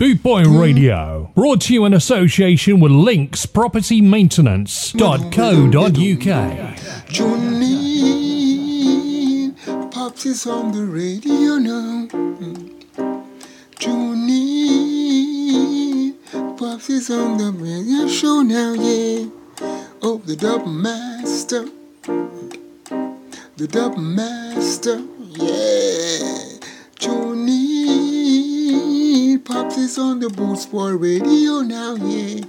Bootboy hmm? Radio, brought to you in association with Links Property Maintenance.co.uk. Junine, Pops is on the radio now. Junine, Pops is on the radio show now, yeah. Oh, the dub master, the dub master, yeah. Is on the Boots Boy radio now, yeah.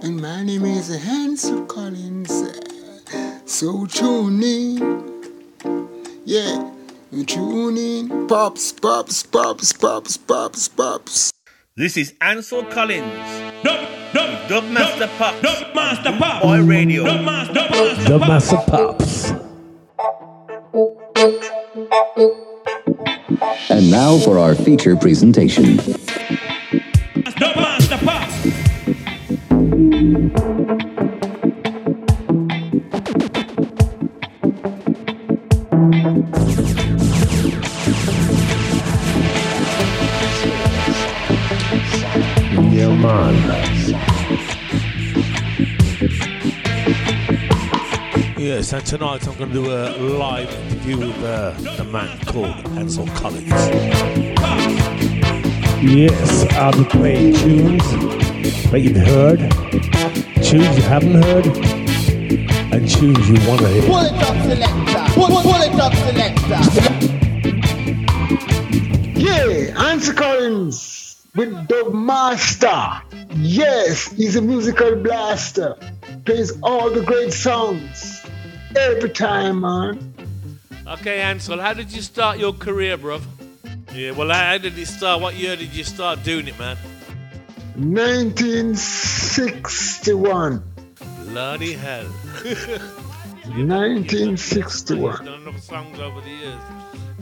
And my name is Ansel Collins. So tune in, yeah, tune in, pops, pops, pops, pops, pops, pops. This is Ansel Collins, Dub, dub, Dub Master Pops, Dub Master Pop. Boy Radio. Dub Master, Dub Master The Master Pops. And now for our feature presentation. Yes, and tonight I'm going to do a live interview with uh, the man called Ansel Collins. Yes, I'll be playing tunes that you've heard, tunes you haven't heard, and tunes you want to hear. Pull it up, selector. Pull, pull it up, selector. Yeah, Ansel Collins with the Master. Yes, he's a musical blaster. Plays all the great songs every time, man. Okay, Ansel, how did you start your career, bruv? Yeah, well, how did it start? What year did you start doing it, man? 1961. Bloody hell. 1961. Done enough songs over the years.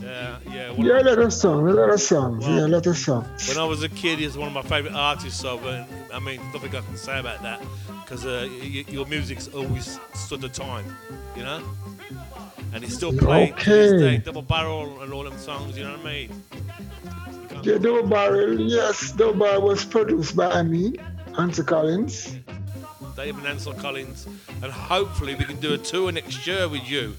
Yeah, yeah. Well, Yeah, a lot of songs, a lot of songs, yeah, a lot of songs. When I was a kid, he was one of my favourite artists. So, uh, I mean, nothing I can say about that because uh, y- your music's always stood the time, you know. And it's still played to Okay. day, double barrel and all them songs. You know what I mean? You Yeah, Double Barrel, yes, Double Barrel was produced by me, Ansel Collins. Dave and Ansel Collins, and hopefully we can do a tour next year with you,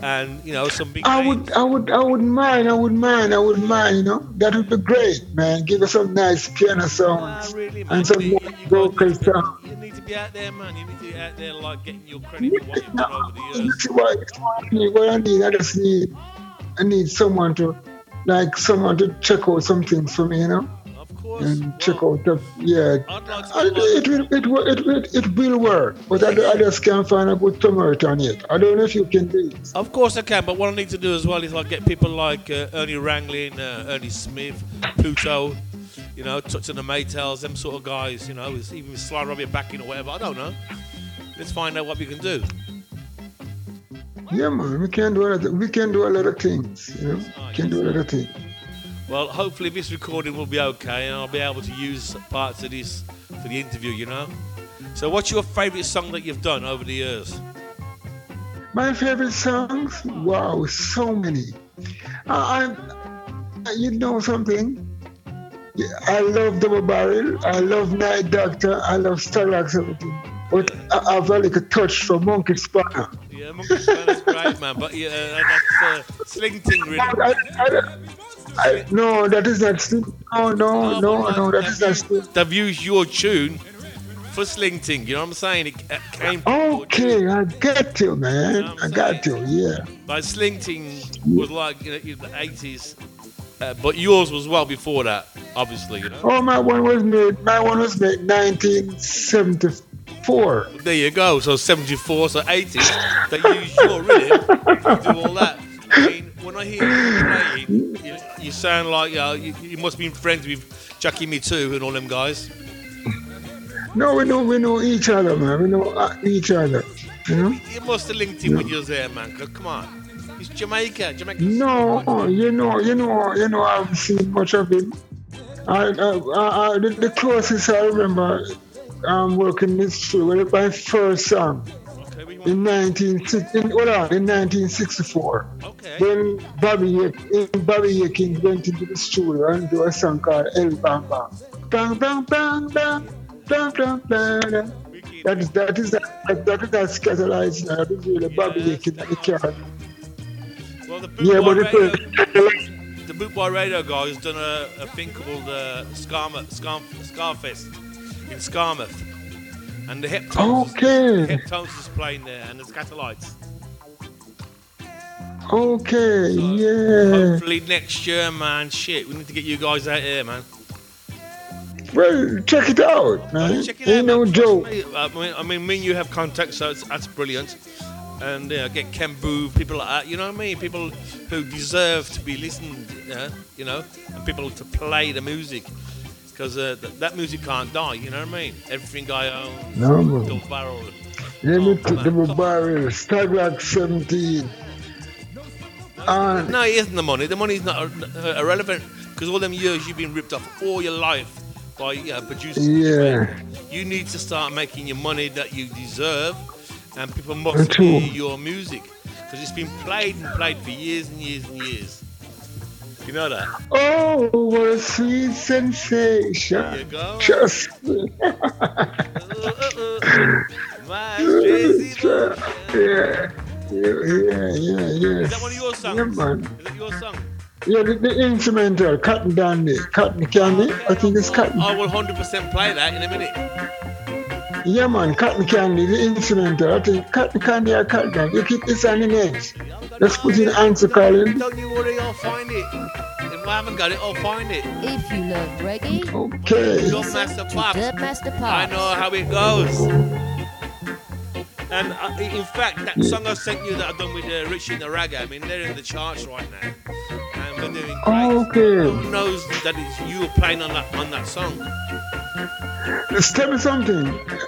and you know some big I names. would, I would, I wouldn't mind. I wouldn't mind. I wouldn't mind. You know, that would be great, man. Give us some nice piano sounds really, and some You, more you, you, vocal sounds. To be out there, man. You need to be out there, like getting your credit for what you've done over the years. see what, what I need? I just need, I need someone to, like, someone to check out some things for me. You know, Of course. and check out the, yeah. Like. I, it, will, it, will, it, will, it will work, but I, I just can't find a good on it. I don't know if you can do it. Of course I can, but what I need to do as well is like get people like uh, Ernie Ranglin, uh, Ernie Smith, Pluto, you know, Toots and the Maytals, them sort of guys, you know, even with Sly Robbie backing or whatever. I don't know. Let's find out what we can do. Yeah, man, we can do a lot. Of, we can do a lot of things. You know, we can do a lot of things. Well, hopefully this recording will be okay, and I'll be able to use parts of this for the interview. You know. So, what's your favourite song that you've done over the years? My favorite songs? Wow, so many. I, I you know something? I love Double Barrel. I love Night Doctor. I love Stalag everything. But I, I've a touch for Monkey Spanner. Yeah, Monkey Spanner's great, man. But yeah, uh, that's uh, Sleng Teng, really. I, I, I, no, that is not. Sting. No, no, no, no, that is not. Sting. They've used your tune for Sleng Teng. You know what I'm saying? It uh, came. from your tune. Okay, I got you, man. I got you. Yeah. Like Sleng Teng was like you know, in the 80s, uh, but yours was well before that, obviously. You know. Oh, my one was made. My one was made 1974. There you go. So 74, so 80s. They use your rhythm to do all that. I mean, when I hear you you, you sound like uh, you, you must have been friends with Jackie Mittoo and all them guys. No, we know we know each other, man. We know uh, each other. You know? Must have linked him when you was there, man. come on. It's Jamaica. Jamaica. No, you know, you know, you know. I haven't seen much of him. I, I, I, I the, the closest I remember, um, working this show. Well, my first song Okay, in want, 1960. In, hold on, in 1964. okay. When Bobby when Bobby Yekin went into the studio and do a song called El Bam Bam. bang, bang, bang, bang, bang, bang, bang. That is that is that, that is that Skatalites now. That is really Bobby Licking at the car. Well, the Boot Yeah, Boy but Radio, the Boot Boy Radio guy has done a, a thing called uh, Skamouth, Scarfest in Skamouth, and the Heptones, Okay. Heptones is playing there, and the Skatalites. Okay, yeah. Hopefully next year, man. Shit, we need to get you guys out here, man. Bro, check it out, man. Check it Ain't out, no man. joke. I mean, I mean, me and you have contacts, so it's, that's brilliant. And uh, get Ken Boothe, people like that, you know what I mean? People who deserve to be listened, uh, you know, and people to play the music. Because uh, th- that music can't die, you know what I mean? Everything I own, No, double barrel. Me Oh, the come on. barrel, Stalag 17. And No, it isn't the money. The money's not uh, irrelevant because all them years you've been ripped off all your life by you know, producers. Yeah. You need to start making your money that you deserve, and people must hear your music because it's been played and played for years and years and years. You know that? oh, what a sweet There you sensation. go. Just. Uh, uh, uh, My crazy boy. Yeah. Yeah, yeah, yeah, yeah. Is that one of your songs? Yeah, man. Is that your song? Yeah, the, the instrumental, Cotton Dandy, Cotton Candy. I think it's Cotton. I will 100% play that in a minute. Yeah, man, Cotton Candy, the instrumental. I think Cotton Candy or Cotton Dandy. You keep this on the next. Let's put in Ansel Collins. Don't you worry, I'll find it. If I haven't got it, I'll find it. If you love reggae, Okay. Dub Master to Pops. Dub Master I know how it goes. And uh, in fact, that song I sent you that I've done with uh, Richie and the Ragga, I mean, they're in the charts right now. And we're doing great. Okay. Who knows that it's you playing on that on that song? Just tell me something.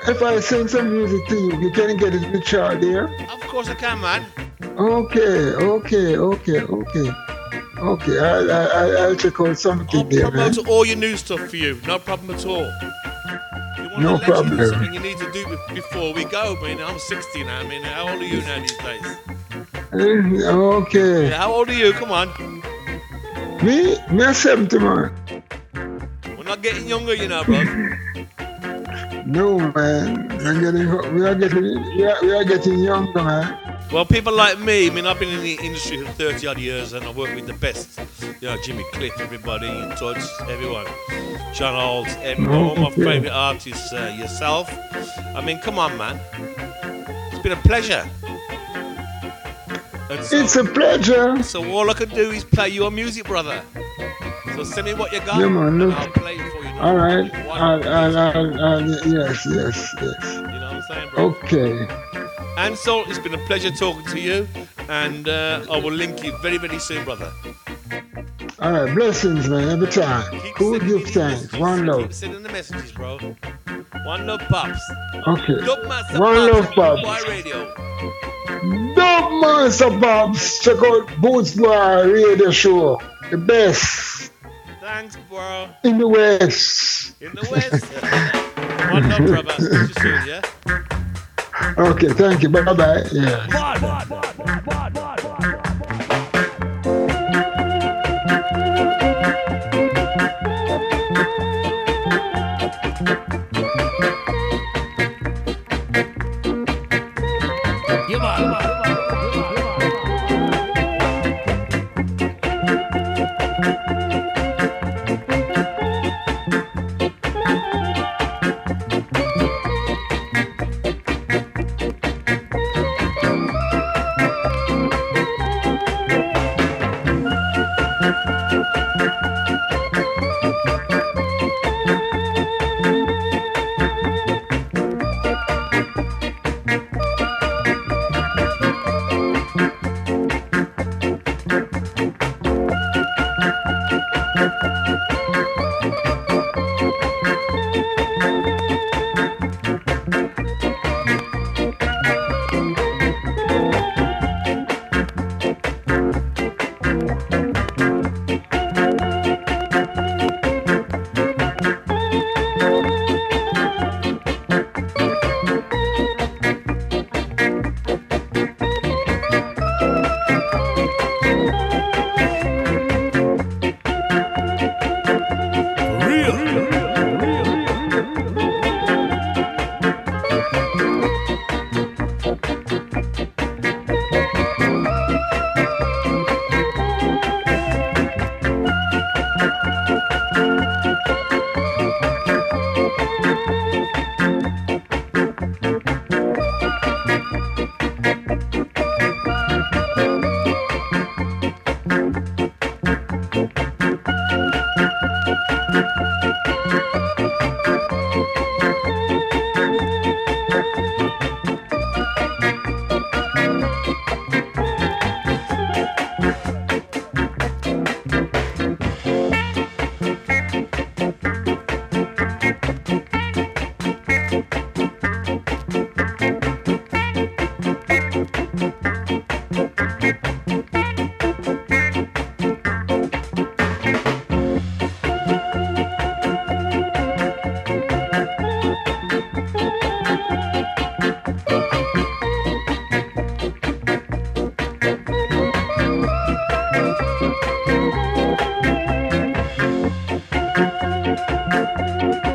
If I send some music to you, you can get it in the chart there. Of course I can, man. Okay, okay, okay, okay. Okay, I, I, I, I'll check out I'll something there, man. promote all your new stuff for you. No problem at all. No of the legends, problem. And you need to do before we go. I mean, I'm 60 now. I mean, how old are you now these days? Eh, Okay. Yeah, how old are you? Come on. Me? Me a 70, man. We're not getting younger, you know, bro. No, man. We're getting, we are getting, we are, we are getting younger, man. Well, people like me, I mean, I've been in the industry for 30 odd years and I work with the best. You know, Jimmy Cliff, everybody, in touch, everyone. John Holt, everyone, all my favourite artists, uh, yourself. I mean, come on, man. It's been a pleasure. So, It's a pleasure. so all I can do is play your music, brother. So send me what you got Yeah, man, and. I'll play it for you. All right. I'll, I'll, I'll, yes, yes, yes. You know what I'm saying, bro? Okay. And so it's been a pleasure talking to you, and uh, I will link you very, very soon, brother. All right. Blessings, man, every time. Keep Cool sending give thanks. One love. Keep sending the messages, bro. One love, pops. Okay. Master One love, Pops. Pops. Boy Radio. Dub Master Bobs. Check out Boots Bar Radio Show. The best Thanks, bro. in the West. In the West. One love, brother. See you soon, yeah? Okay, thank you. Bye bye. Yeah. Let go me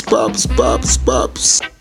pops, pops, pops,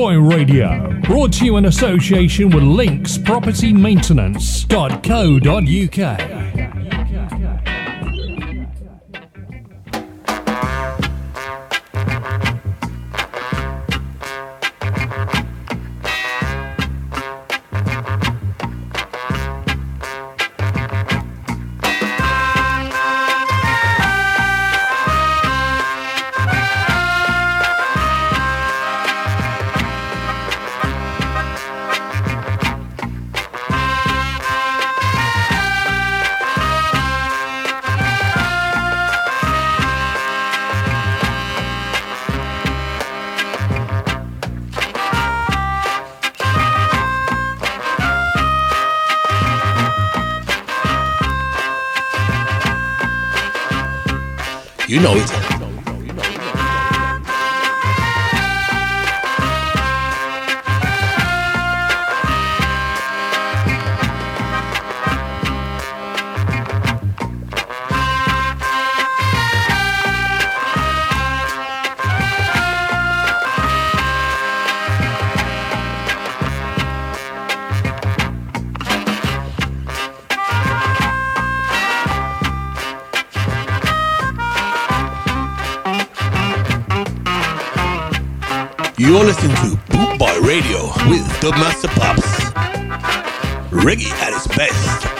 Checkpoint Radio, brought to you in association with linkspropertymaintenance.co.uk. Illinois Pops. Reggae at his best.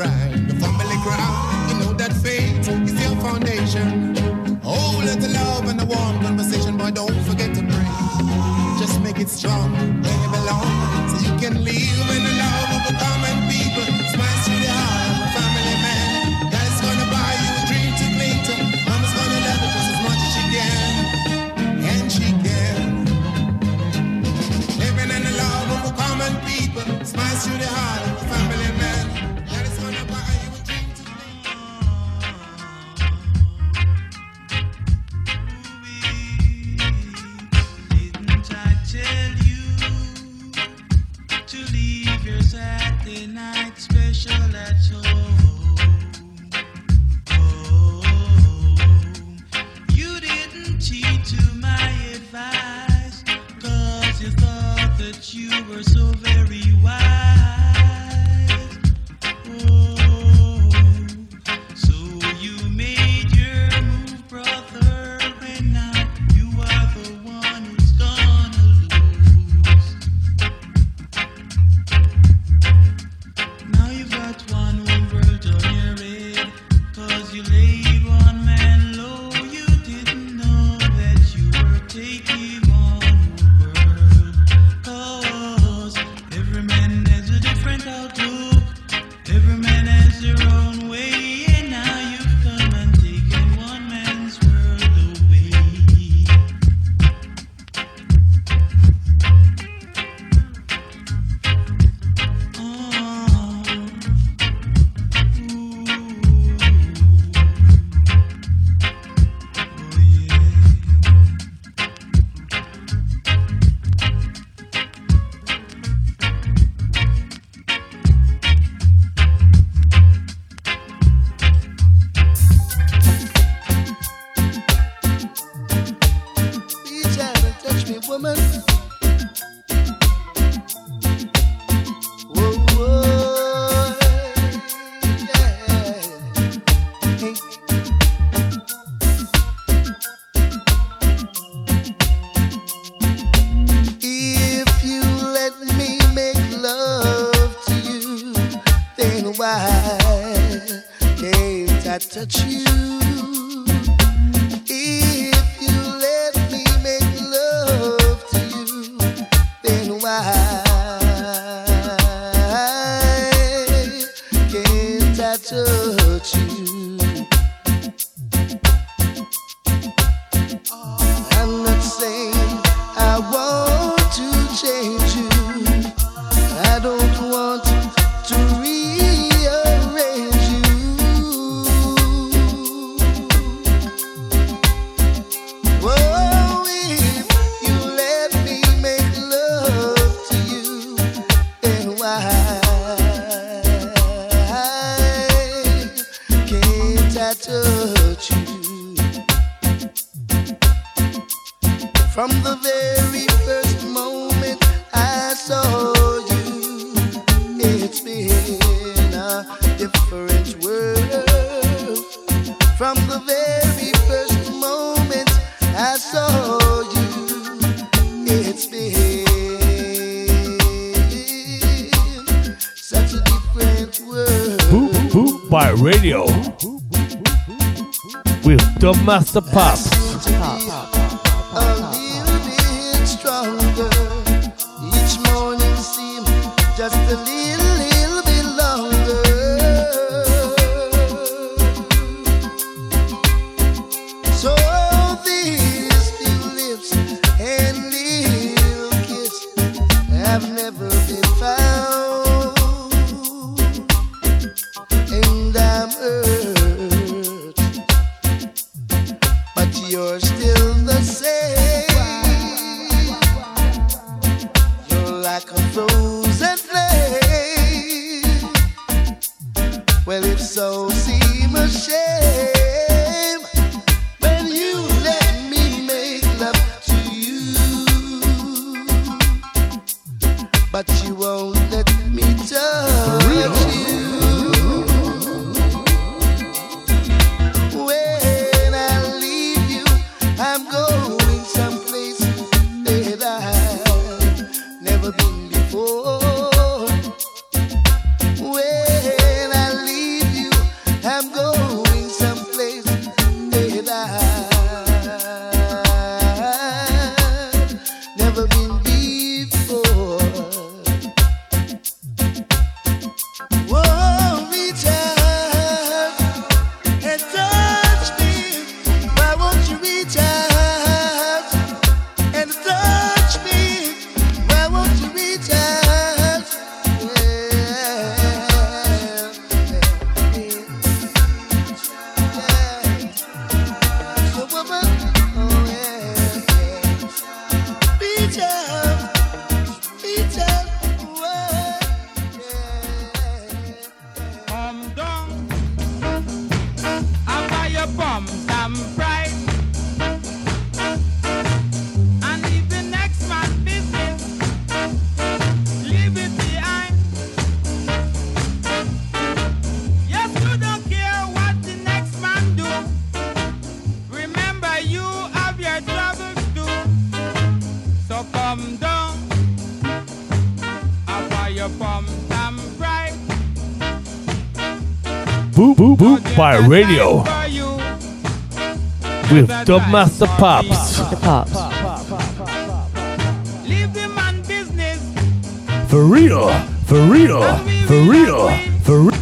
Right. From the very first moment I saw you, it's been a different world. From the very first moment I saw you, it's been such a different world. Boop, boop by radio with the Master Pop. Radio with Dubmaster Pops. The Pops. Leave the man business. For real, for real, for real, for real.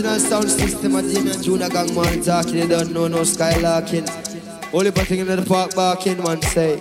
original sound system of Jimmy and Junior Gang man talking. They don't know no skylarking. Only putting in the park barking, man say.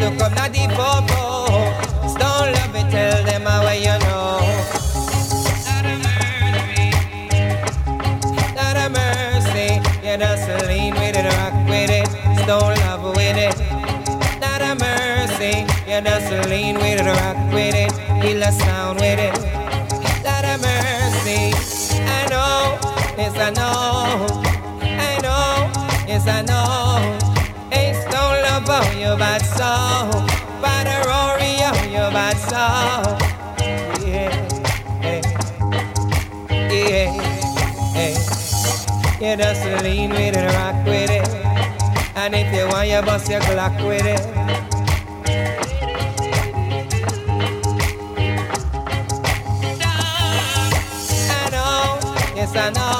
look up not deep up. Don't love me, tell them how you know. Not a mercy, not a mercy. You just lean with it, rock with it, stone love with it. Not a mercy, you just lean with it, rock with it, heal a sound with it. Not a mercy, I know, yes I know, I know, yes I know your bad soul. Father Rory, oh, your bad song. Yeah, yeah, yeah. You just lean with it, rock with it. And if you want, you bust your Glock with it. I know.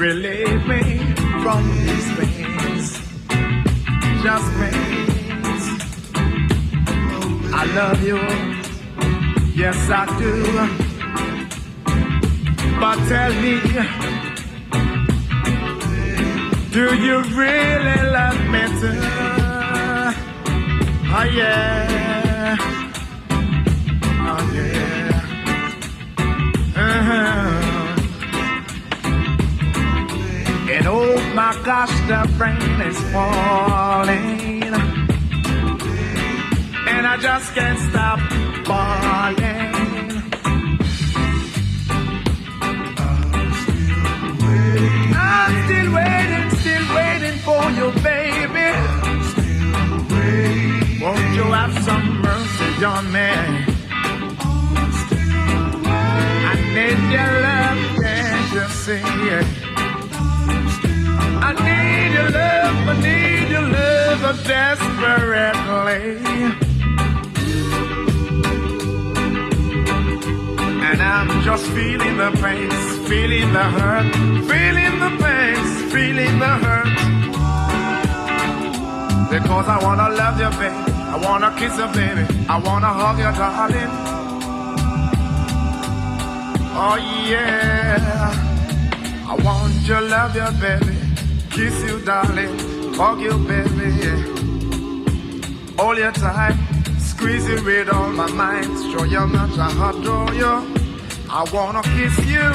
Relieve me from these pains. Just pains. I love you. Yes, I do. But tell me, do you really love me too? Oh yeah. Oh yeah. Uh-huh. And oh my gosh, the rain is falling. And I just can't stop falling. I'm still waiting, still waiting for you, baby. Won't you have some mercy on me? I need your love, can't you see it? I need your love, I need your love desperately. And I'm just feeling the pain, feeling the hurt, feeling the pain, feeling the hurt. Because I wanna love you, baby. I wanna kiss you, baby. I wanna hug you, darling. Oh yeah. I want your love, your baby. Kiss you, darling, hug you, baby. Yeah. All your time, squeeze you with all my mind. Show you much I adore you. I wanna kiss you.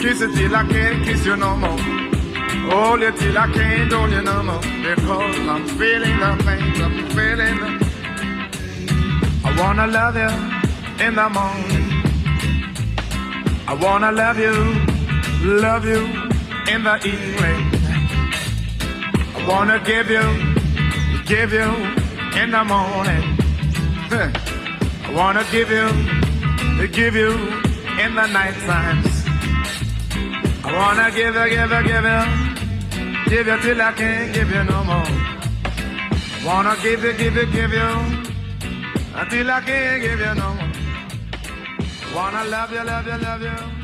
Kiss you till I can't kiss you no more. Hold you till I can't hold you no more. Because I'm feeling the pain, I'm feeling. I wanna love you in the morning. I wanna love you, love you in the evening. I wanna give you, give you in the morning. I wanna give you, give you in the night times. I wanna give you, give you, give you, give you till I can't give you no more. I wanna give you, give you, give you until I can't give you no more. I wanna love you, love you, love you.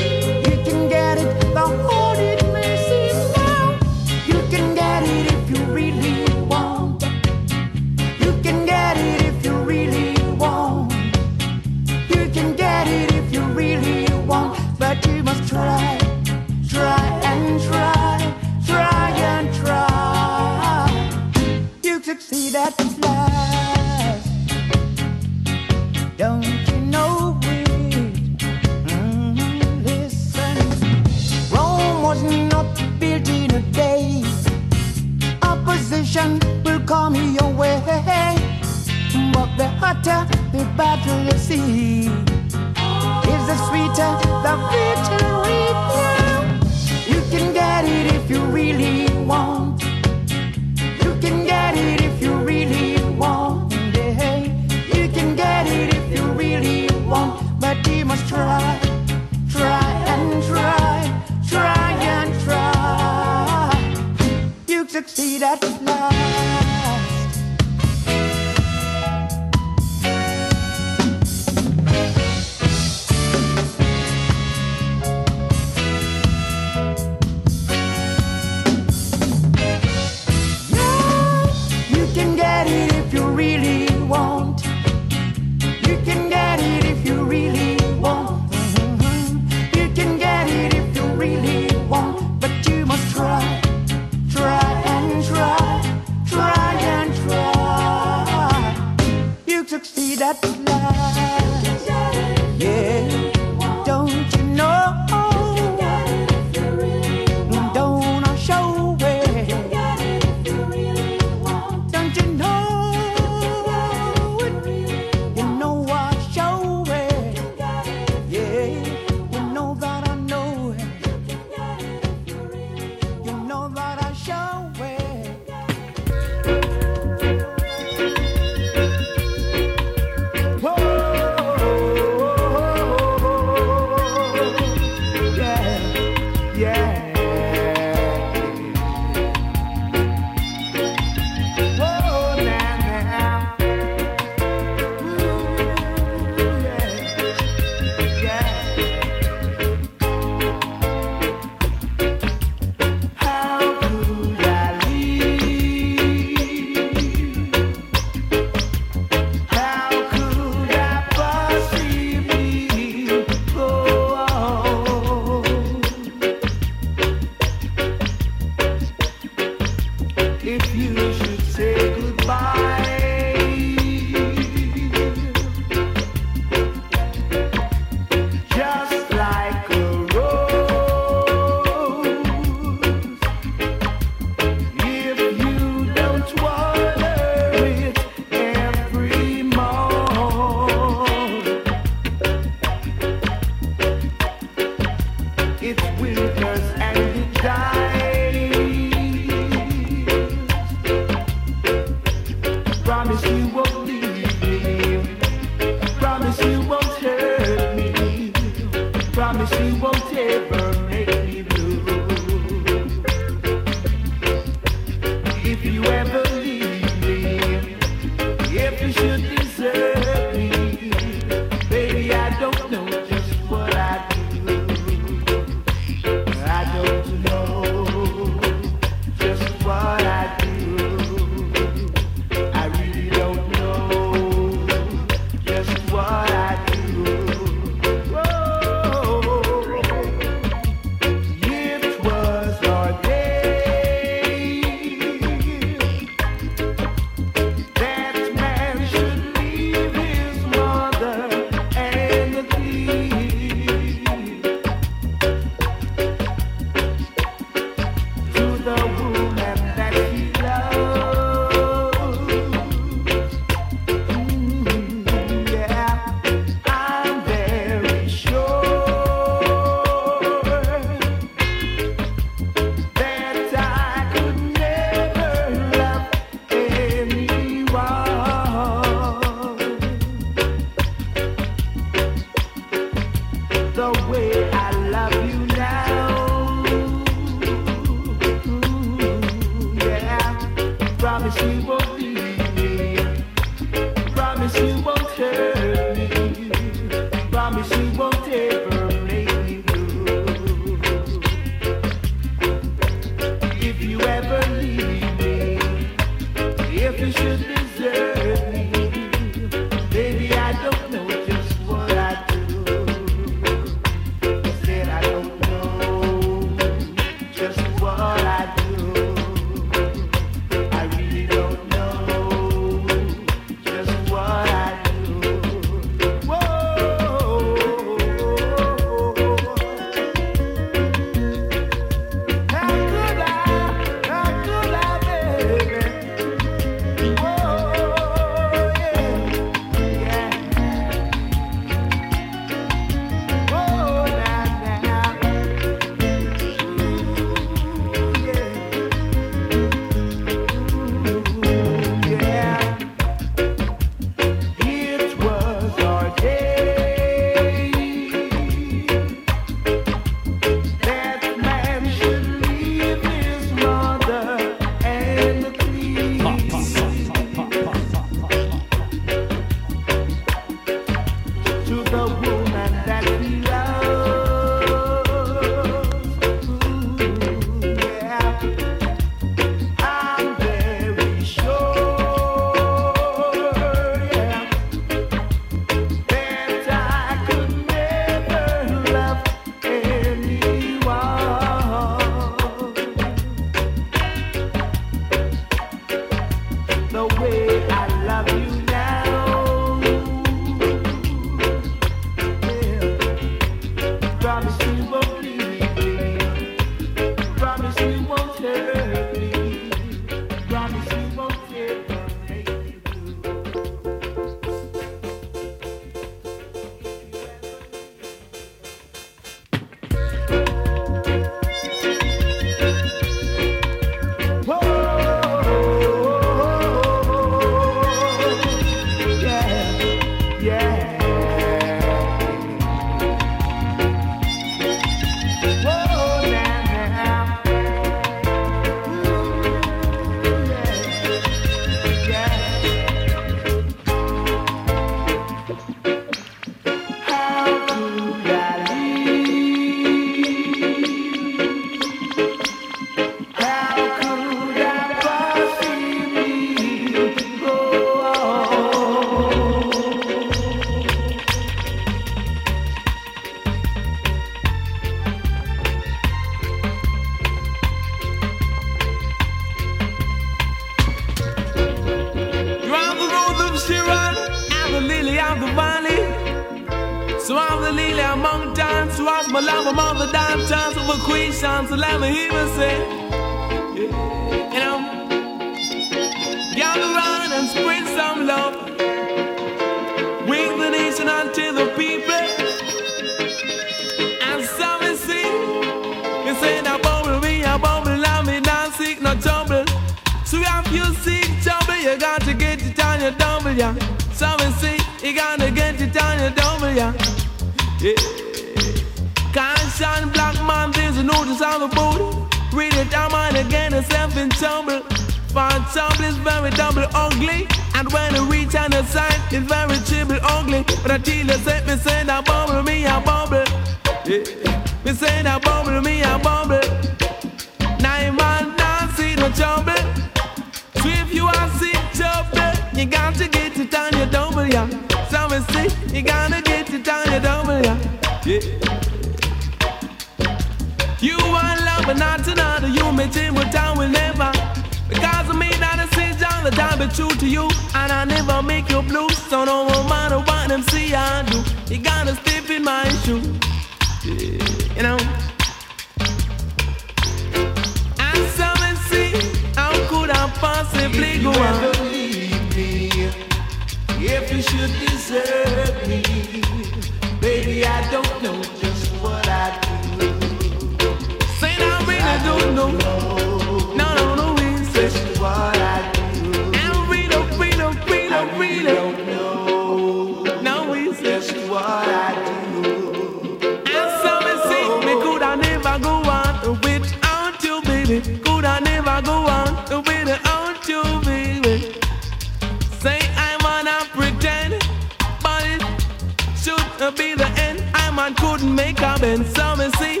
man couldn't make a bend. So me see,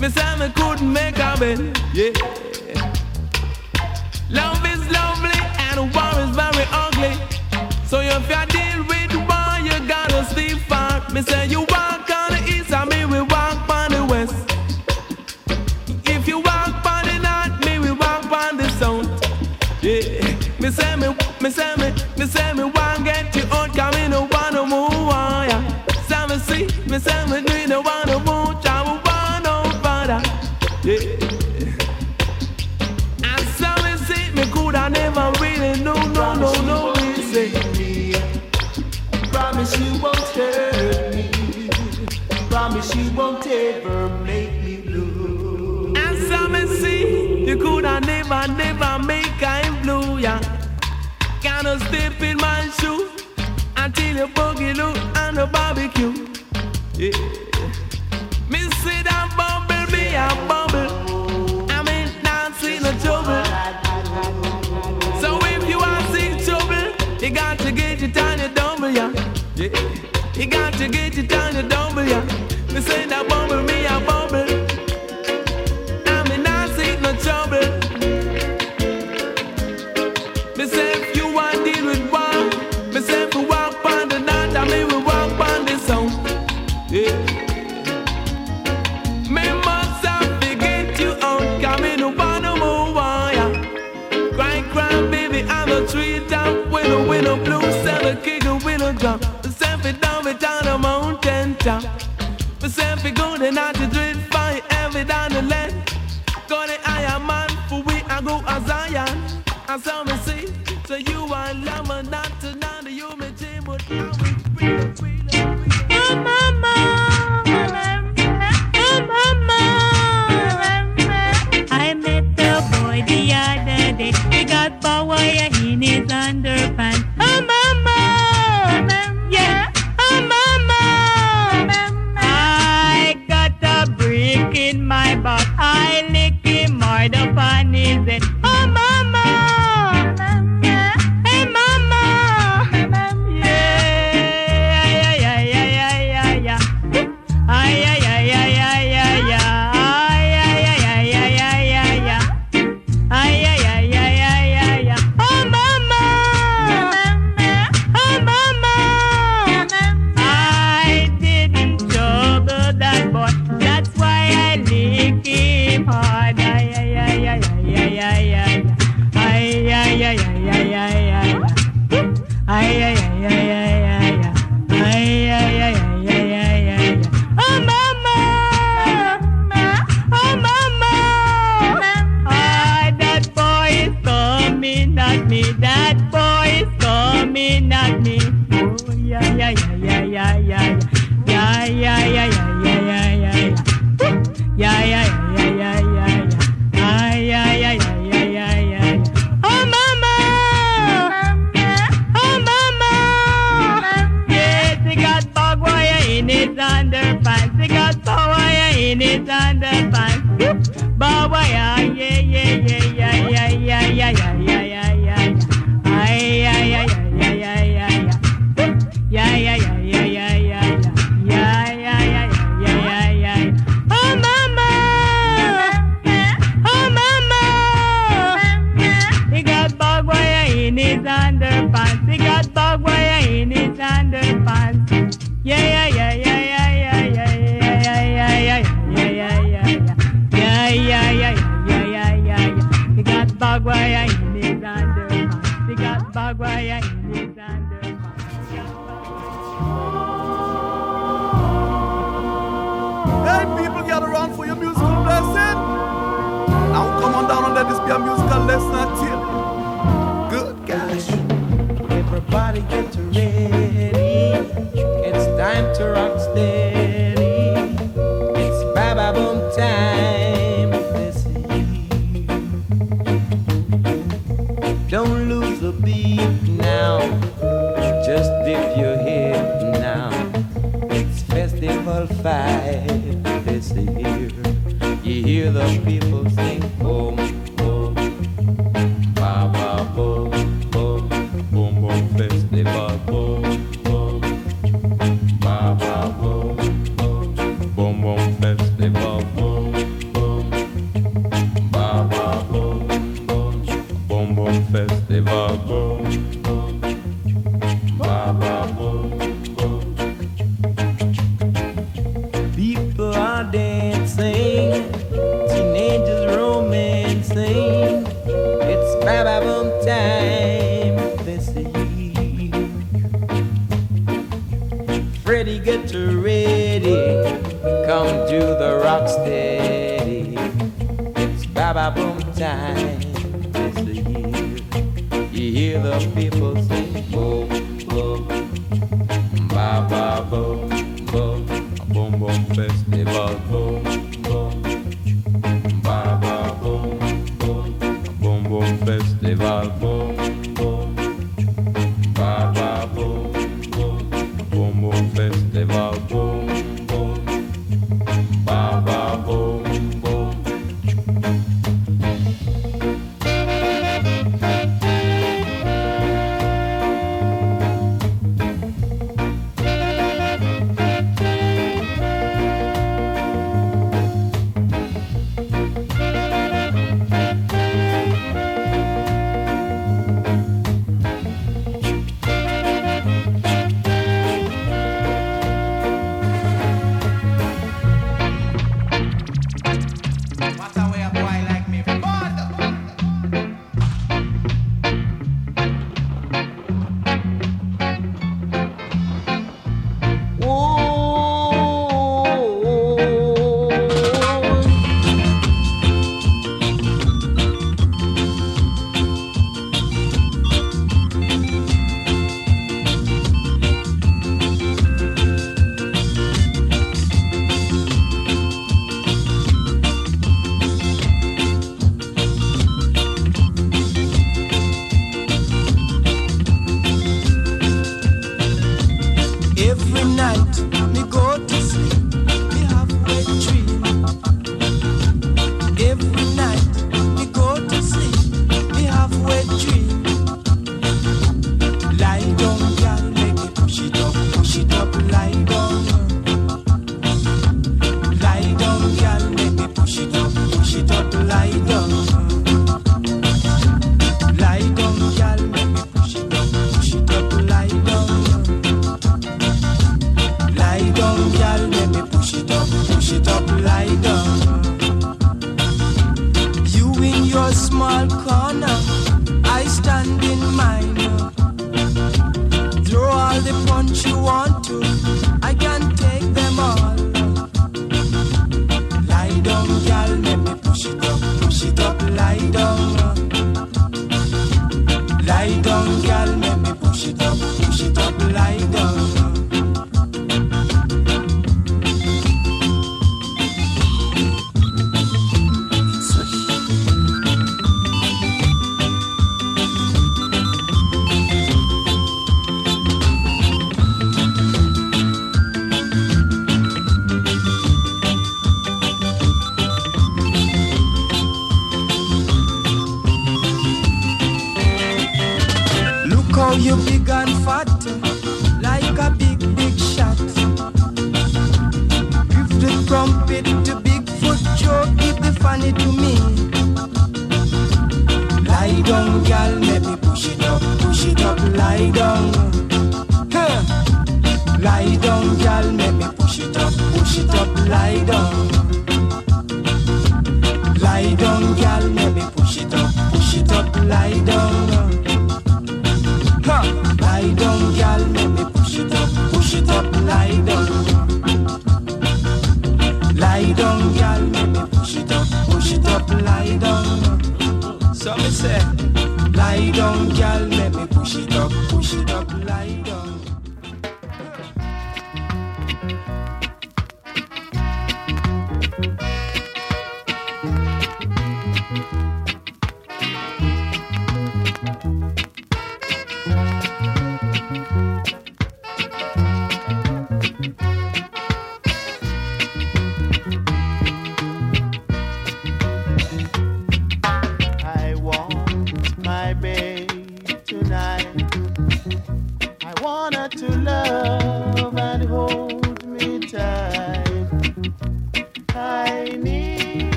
me say me couldn't make a bend. Yeah. Love is lovely and war is very ugly. So if you deal with war, you gotta stay far. Me say you walk never, never make I blue, yeah. Gonna step in my shoe until you boogie, loo, and the barbecue. Yeah. Me see that bubble, me a bubble. I mean, not see no trouble. So if you are seeing trouble, you got to get your tiny double, yeah. yeah. You got to get your tiny double, yeah. Me say that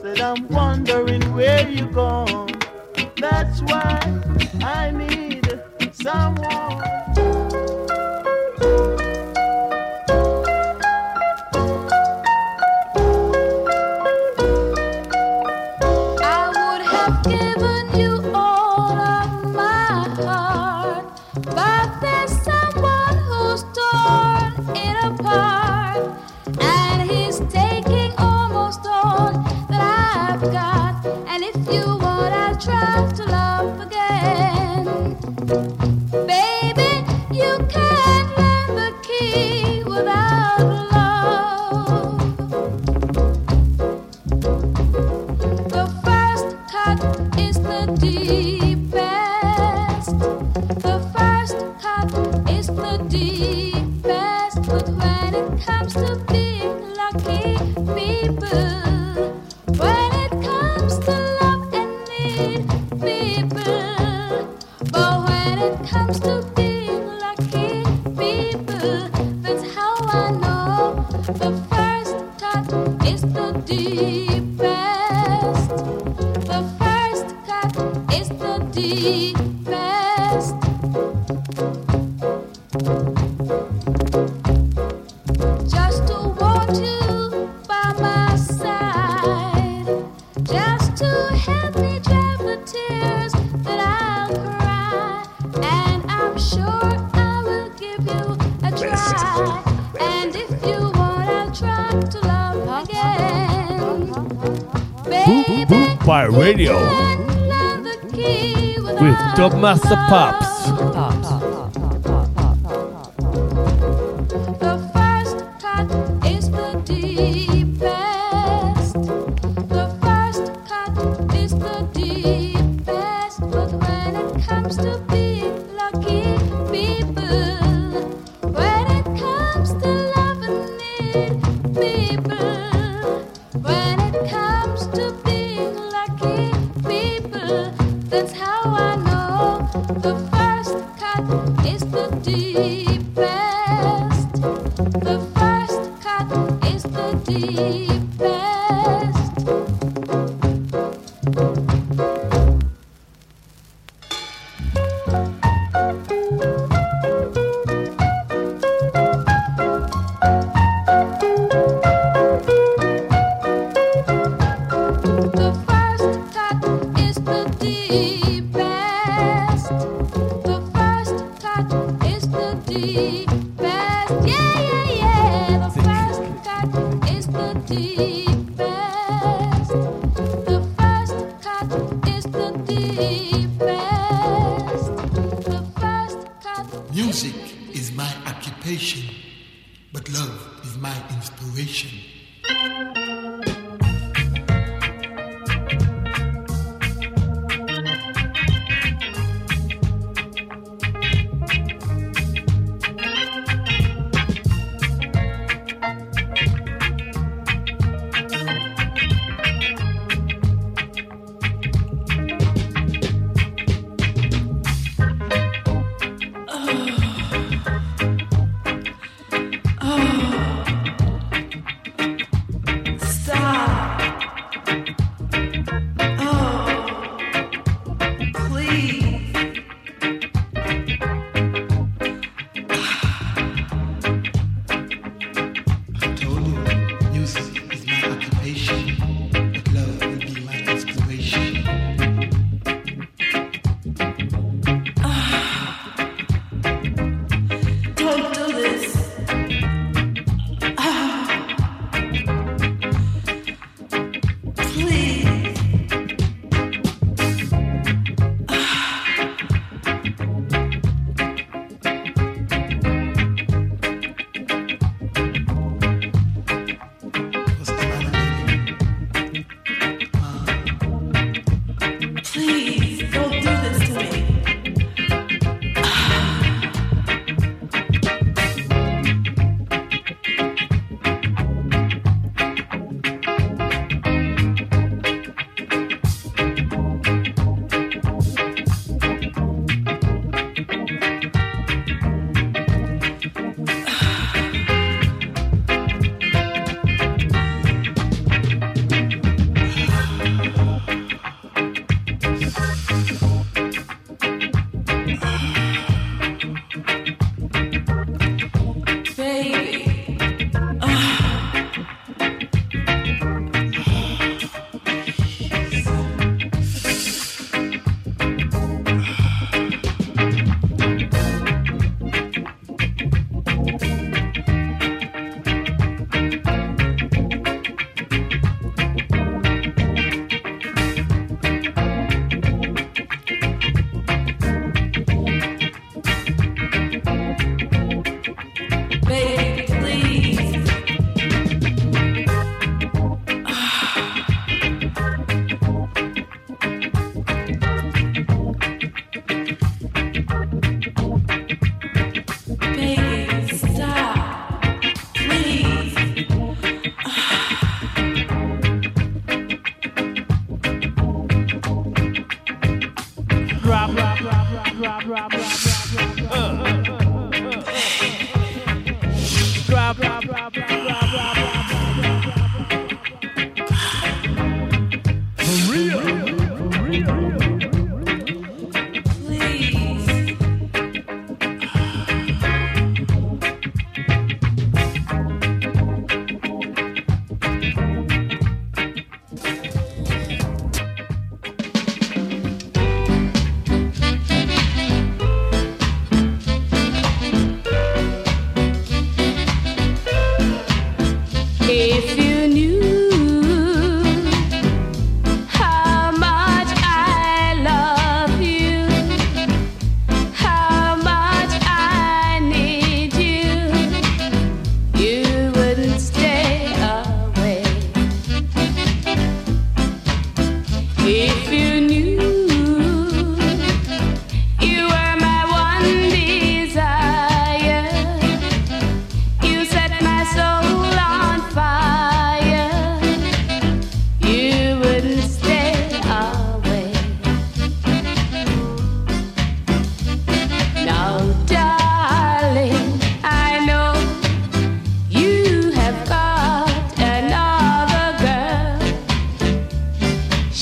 Said I'm wondering where you gone. That's why I need someone. Club Master Pop.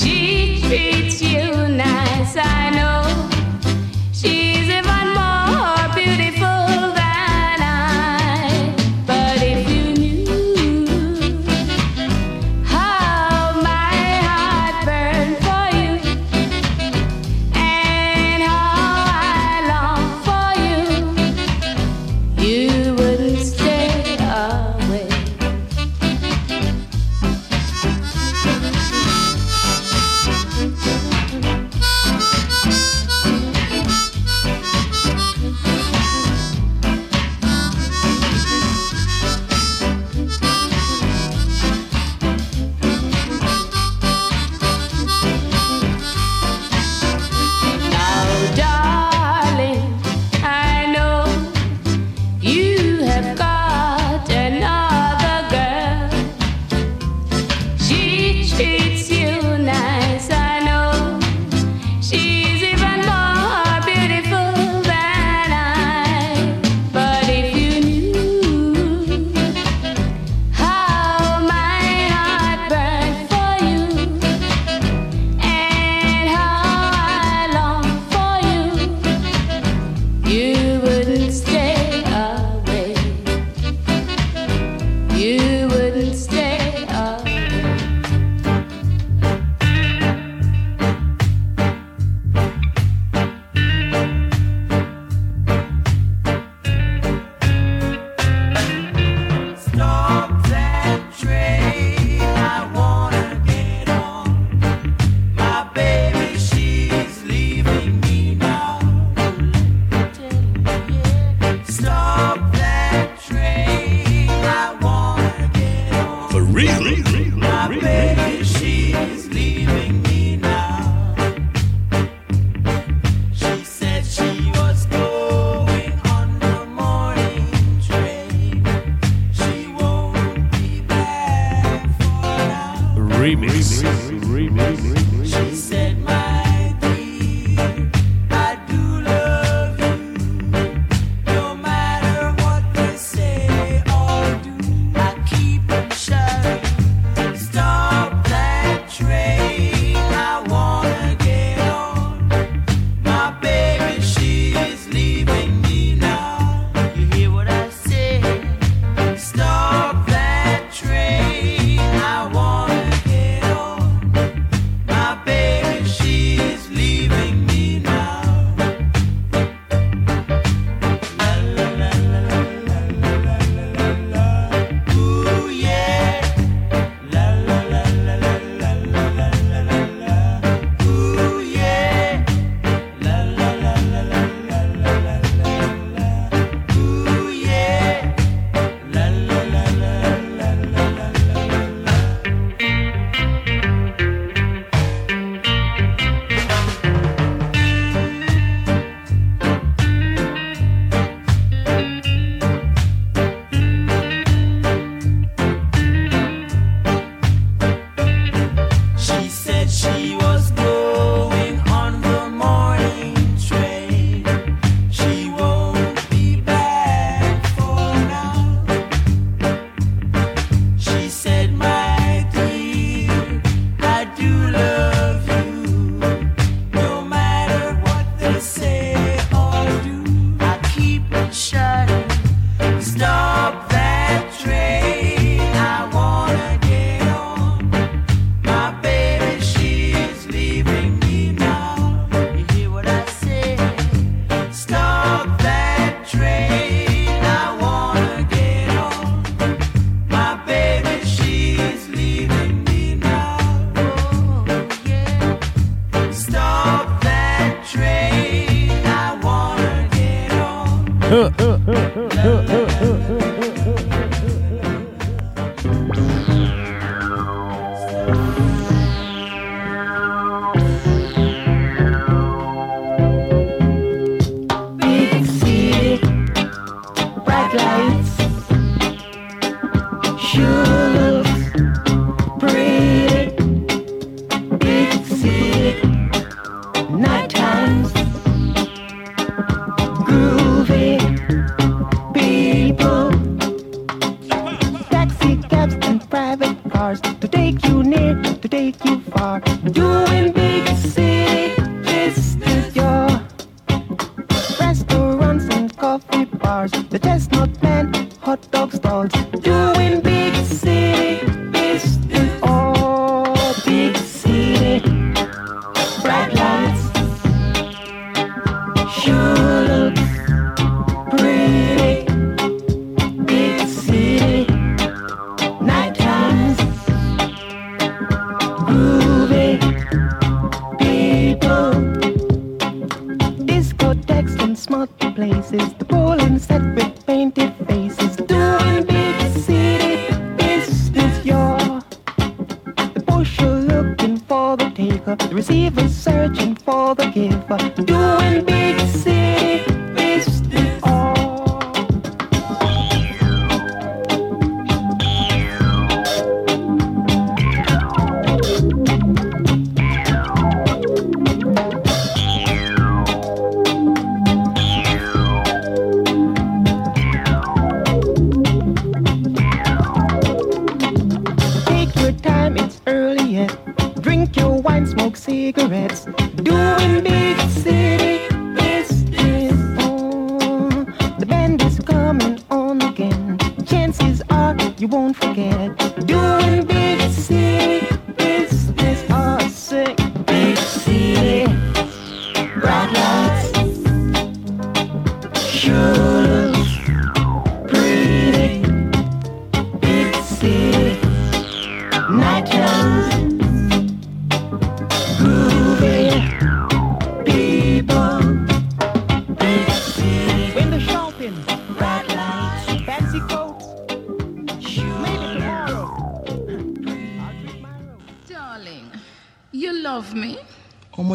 She treats you nice, I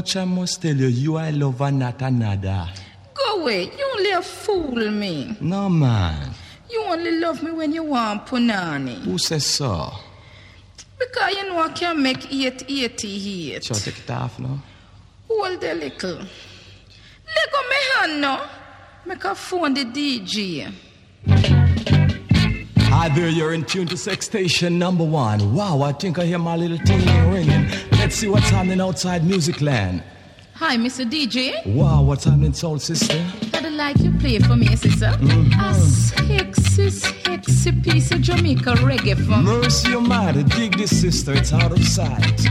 much I must tell you, you are love her, not another. Go away. You only a fool me. No, man. You only love me when you want punani. Who says so? Because you know I can make eight eighty eight. Sure, take it off no. Hold a little. Let go my hand no. Make a phone the DJ. Hi there, you're in tune to Sex Station number one. Wow, I think I hear my little ting ringing. Let's see what's happening outside music land. Hi, Mr. DJ. Wow, what's happening, soul sister? I'd like you play for me, eh, sister. Mm-hmm. A sexy, sexy piece of Jamaica reggae for me. Mercy Almighty, dig this, sister. It's out of sight.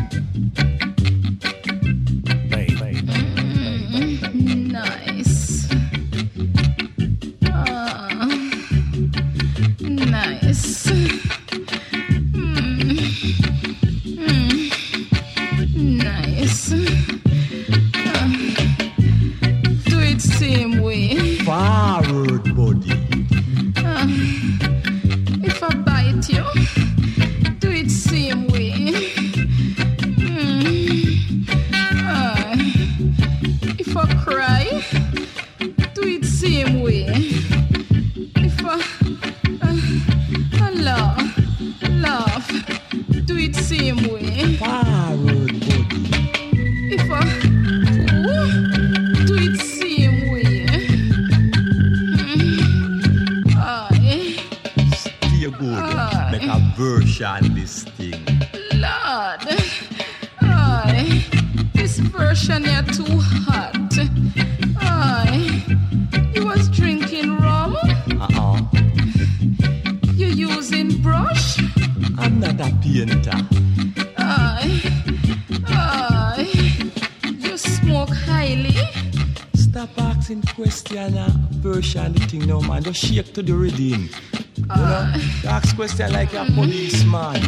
shake to the rhythm. Uh. You know, ask questions like a policeman.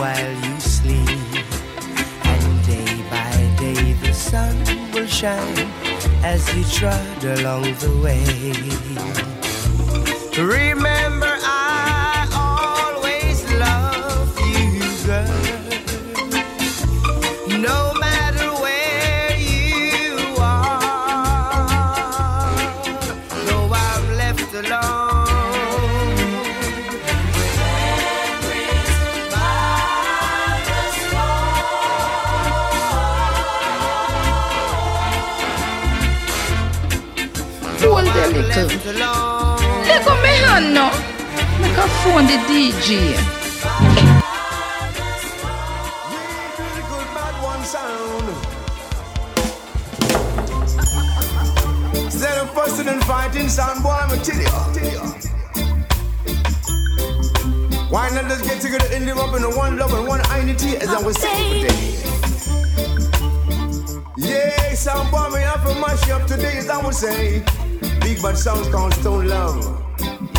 while you sleep. And day by day the sun will shine as you trod along the way. Remember the DJ. one sound. Instead of fussing and fighting, sound boy, I'ma tell. Why not just get together in the up in the one love and one unity as I was saying today? Yeah, sound boy, me have to mash up today as I was saying. Big bad sounds called Stone Love.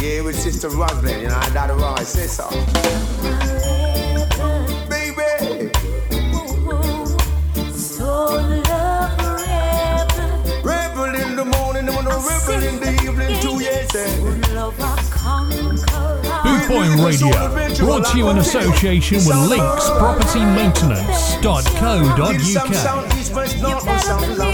Yeah, with Sister Roslyn, you know, that's why I say so. Baby. Rebel in the morning, I'm gonna rebel in the evening too, yes. Bootboy Radio, brought to you in association with Links Property Maintenance.co.uk.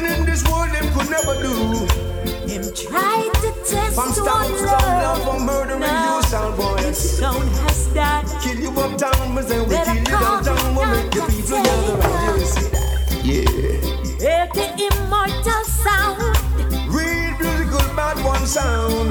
Nothing in this world them could never do. Him tried to test From stop, now love. for murdering Now you, sound boy. his sound has died. Kill you uptown, but then we kill you downtown, we make the people gather around. You see that? Yeah. Hear the immortal sound. Real musical bad one sound.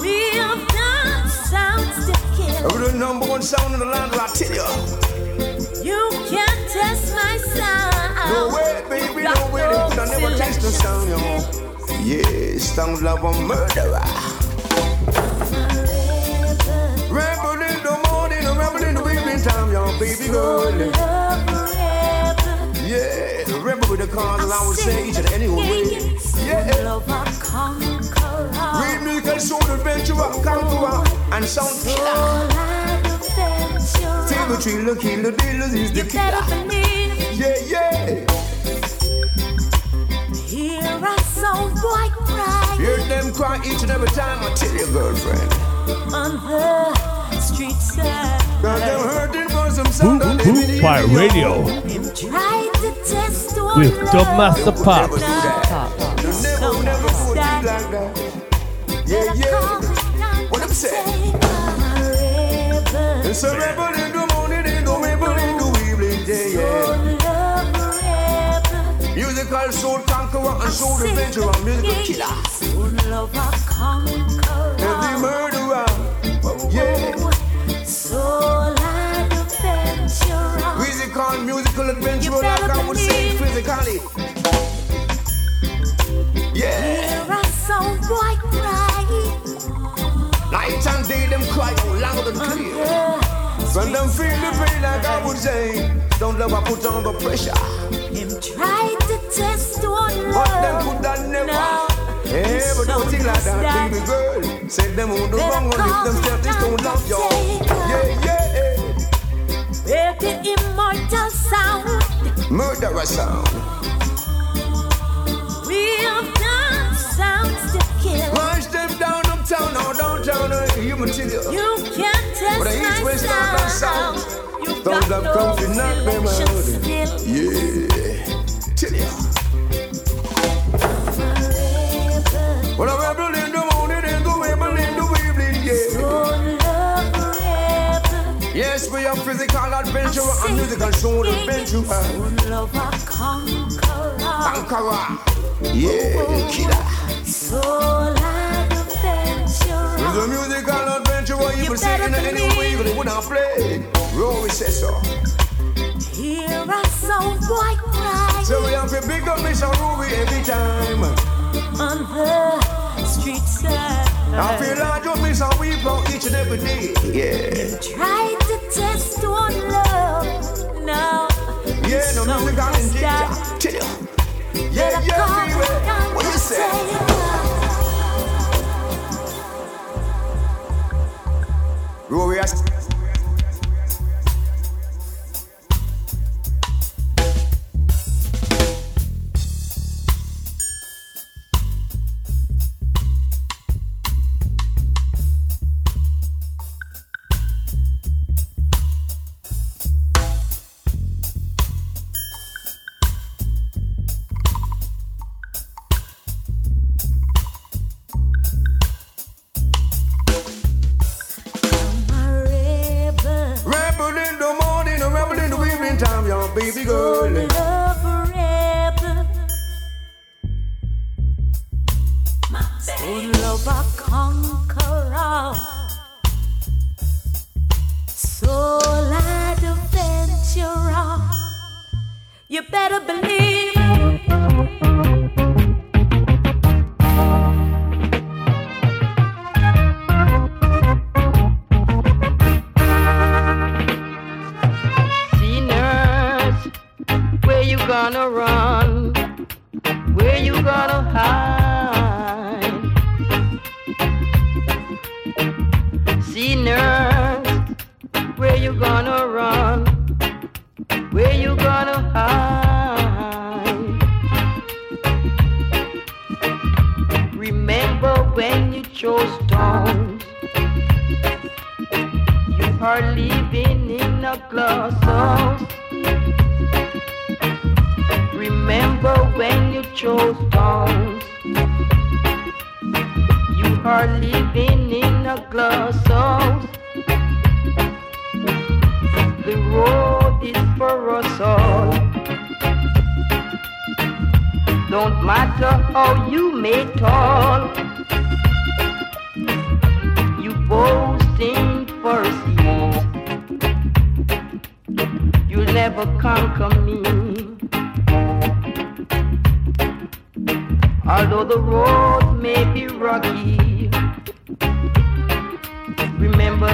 Real done sounds to kill. We're the number one sound in the land, I tell you. You can't test my sound. No way, baby, no way. They could have never taste the sound, yo. Yeah, sound like a murderer. Rebel in the morning, a rebel in the evening time, yo, baby girl. Yeah, rebel with the cause, and I would say each and any way. Yeah. Real musical soul adventurer, conqueror, and sound killer. Table tree, look, killer, dealers is the killer. Yeah, yeah. Sound boy cry Hear them cry each and every time I tell your girlfriend. on the street side. Cause them hurting for some Boot sound and they Boot by. Radio Him tried to test one with love. Dubmaster Pop. You never, never put like that. Yeah, yeah. What I'm saying? It's a rebel Musical soul conqueror and soul adventurer, musical killer. Every murderer, yeah. Musical, musical adventurer, like I would say physically. When them feel the pain, like I would say, don't let her put under pressure. Him tried to test one love. But them could have never. Now, Yeah, but don't think like that, baby girl. Say them on the wrong one, if them this don't love you. Yeah, yeah. Hear the immortal sound. Murderer sound. Real done sounds to kill. March them down uptown or downtown, oh, or you material. You can't test But the east, my west, north, and sound. south. You've Thumbs got up, no comfy, not them selection out. Yeah. Tell ya. When I rebel in the morning and go rebel in the evening, yeah. Yes, we are physical adventurer and musical soul adventurer. Conqueror. Yeah, killer. With a musical adventurer, you You will in better any way, but it would not play. Rory says so. Hear a sound boy cry So we have to big up Miss Ruby every time. on the street side. I feel like you miss how we blow each and every day. Yeah. Tried to test one love. Now, Yeah, no so music on has in. Tell. Yeah, yeah, baby. What you say? Rory,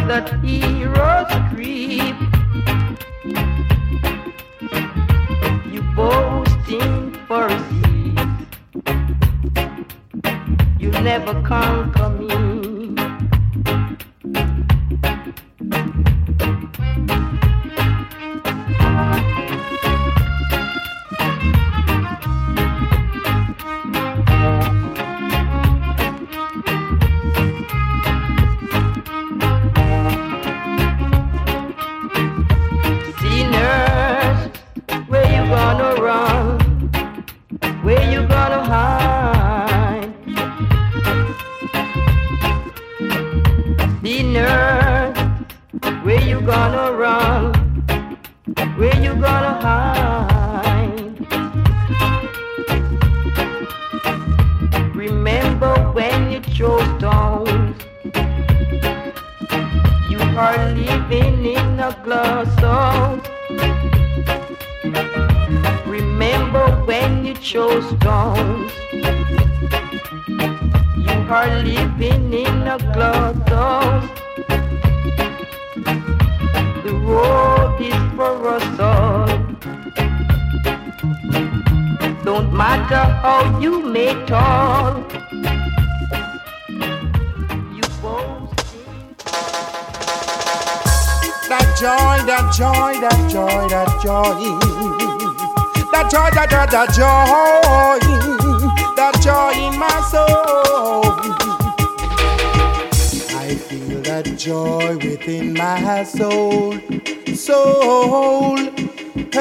that heroes creep. You boasting seat, you'll never conquer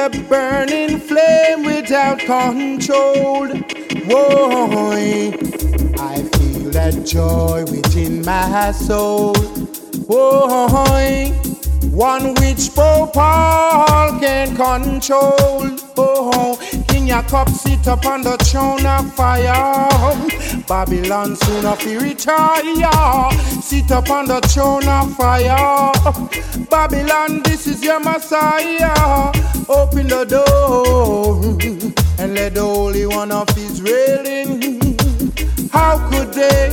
A burning flame without control. Whoa. I feel that joy within my soul. Whoa. One which Pope Paul can control. Oh, King Jacob sit upon the throne of fire. Babylon soon of retire. Sit upon the throne of fire. Babylon, this is your Messiah. Open the door and let the Holy One of Israel in. How could they?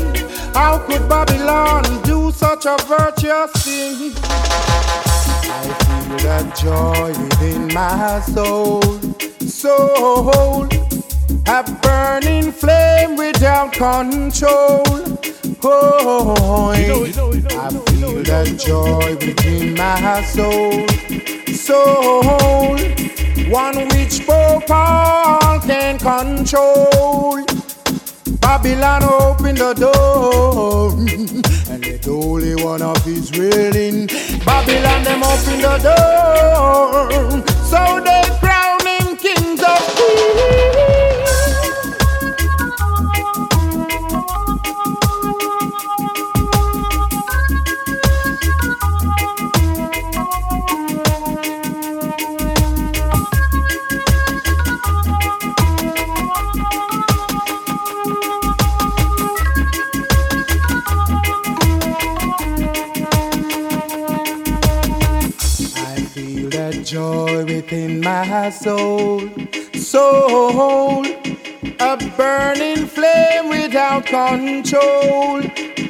How could Babylon do such a virtuous thing? I feel that joy within my soul, soul, a burning flame without control. Oh, I feel that joy within my soul, soul, one which Pope Paul can control. Babylon open the door and let the Holy One of Israel in. Babylon them open the door so they crown him within my soul. Soul, a burning flame without control.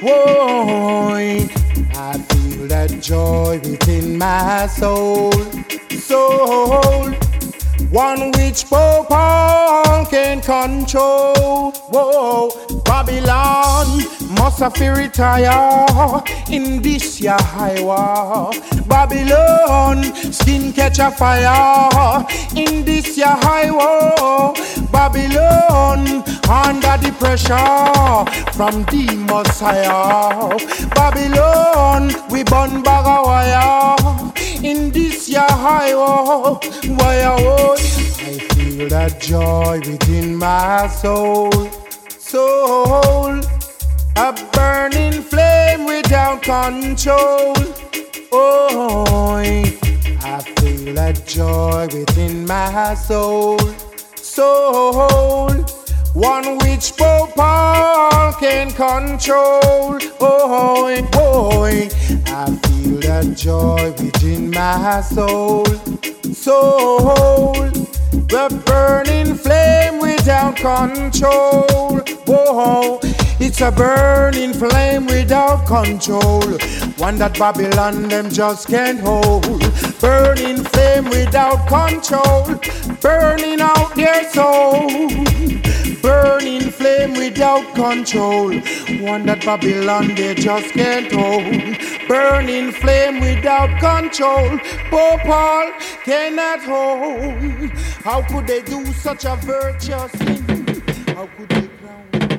Whoa, I feel that joy within my soul. Soul, one which Pope Paul can control. Whoa, Babylon must have retire in this ya high war. Babylon skin catch a fire in this ya high war. Babylon under the pressure from the Messiah. Babylon we burn bag of wire in this ya high war. Wire oh, I feel that joy within my soul. Soul, a burning flame without control. Oh, I feel that joy within my soul. Soul, one which Pope Paul can control. Oh, boy, I feel that joy within my soul. Soul, the burning flame without control. Whoa, it's a burning flame without control. One that Babylon them just can't hold. Burning flame without control. Burning out their soul. Burning flame without control. One that Babylon they just can't hold. Burning flame without control. Poor Paul cannot hold. How could they do such a virtuous thing? How could they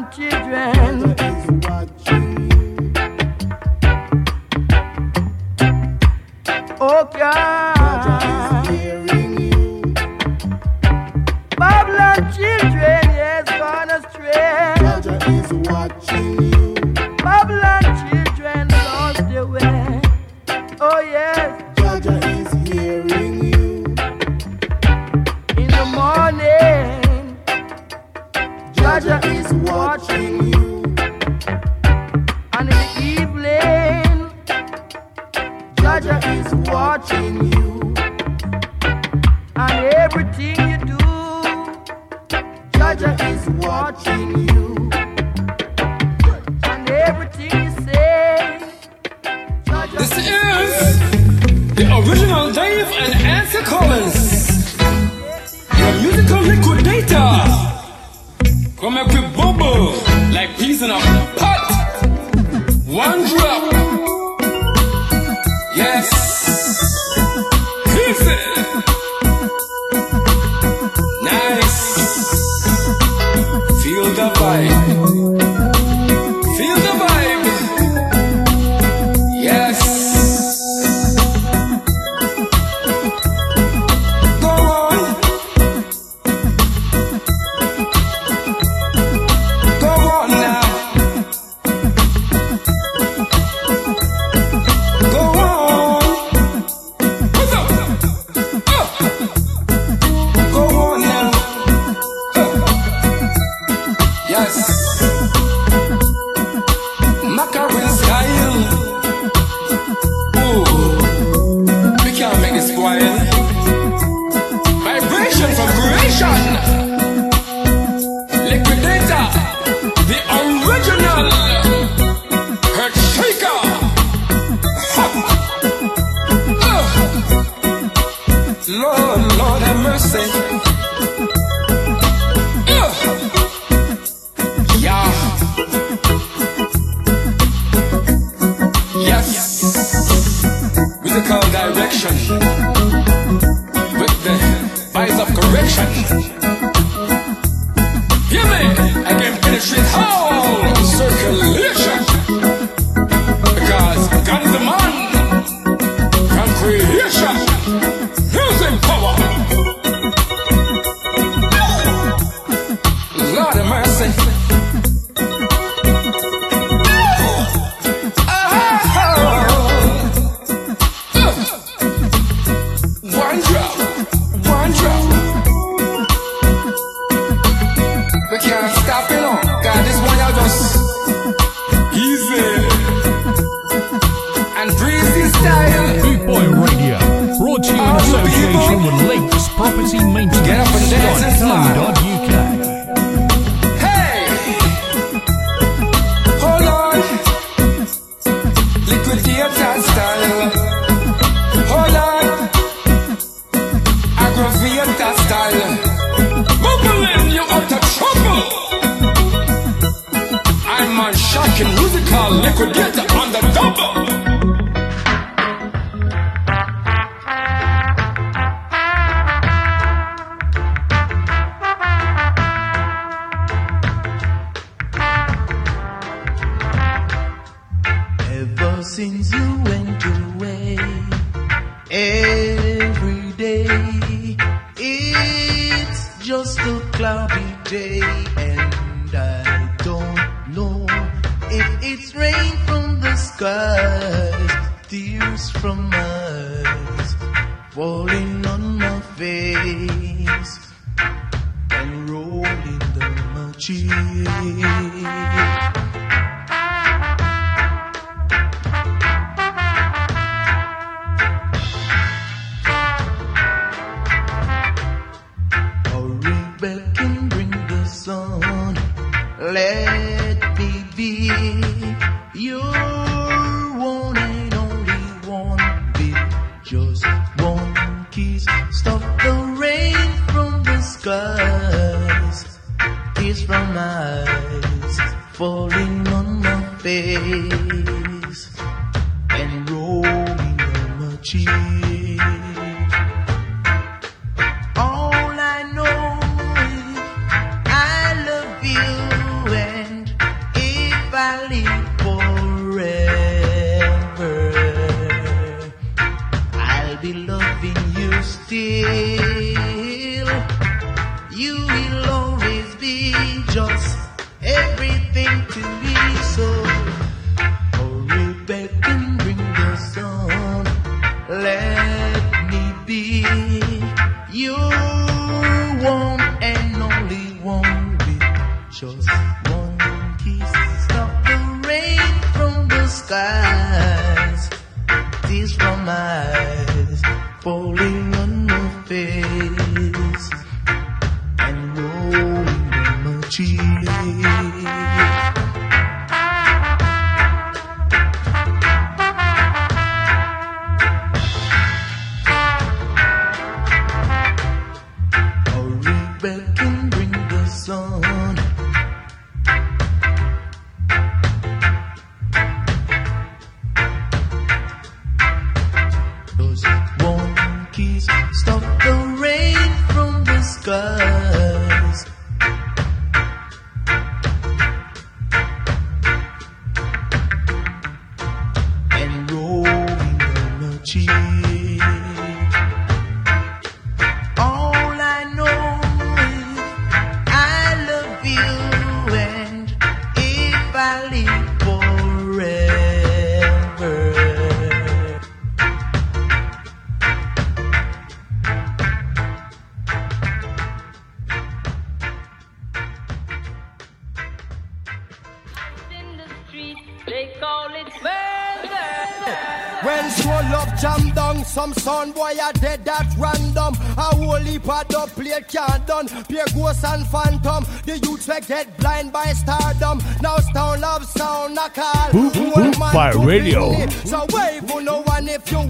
Babylon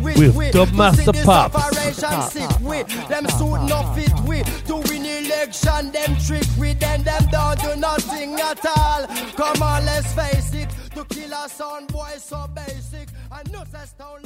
wish With Dub Master with. Them suit no fit with. Doing election, them trick with. Then them don't do nothing at all. Come on, let's face it. To kill a son boy so basic. And no stone